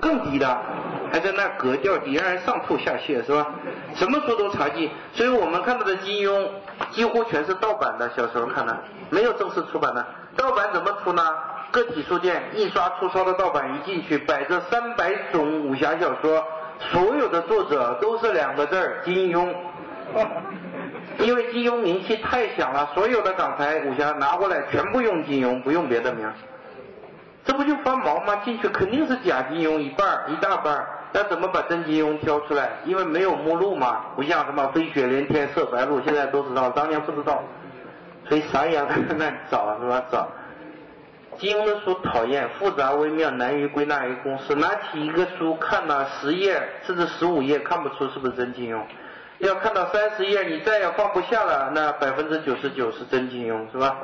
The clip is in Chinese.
更低的，还在那格调底，让人上吐下泻，是吧？什么书都查禁，所以我们看到的金庸几乎全是盗版的，小时候看的，没有正式出版的。盗版怎么出呢？个体书店印刷粗糙的盗版一进去，摆着三百种武侠小说，所有的作者都是两个字儿金庸，因为金庸名气太响了，所有的港台武侠拿过来全部用金庸，不用别的名。这不就发毛吗？进去肯定是假金庸一半一大半那怎么把真金庸挑出来？因为没有目录嘛，不像什么飞雪连天射白鹿，现在都知道，当年不知道，所以啥样在那找是吧？找金庸的书讨厌，复杂微妙，难于归纳于公式。拿起一个书看了十页甚至十五页，看不出是不是真金庸。要看到三十页，你再也放不下了，那百分之九十九是真金庸，是吧？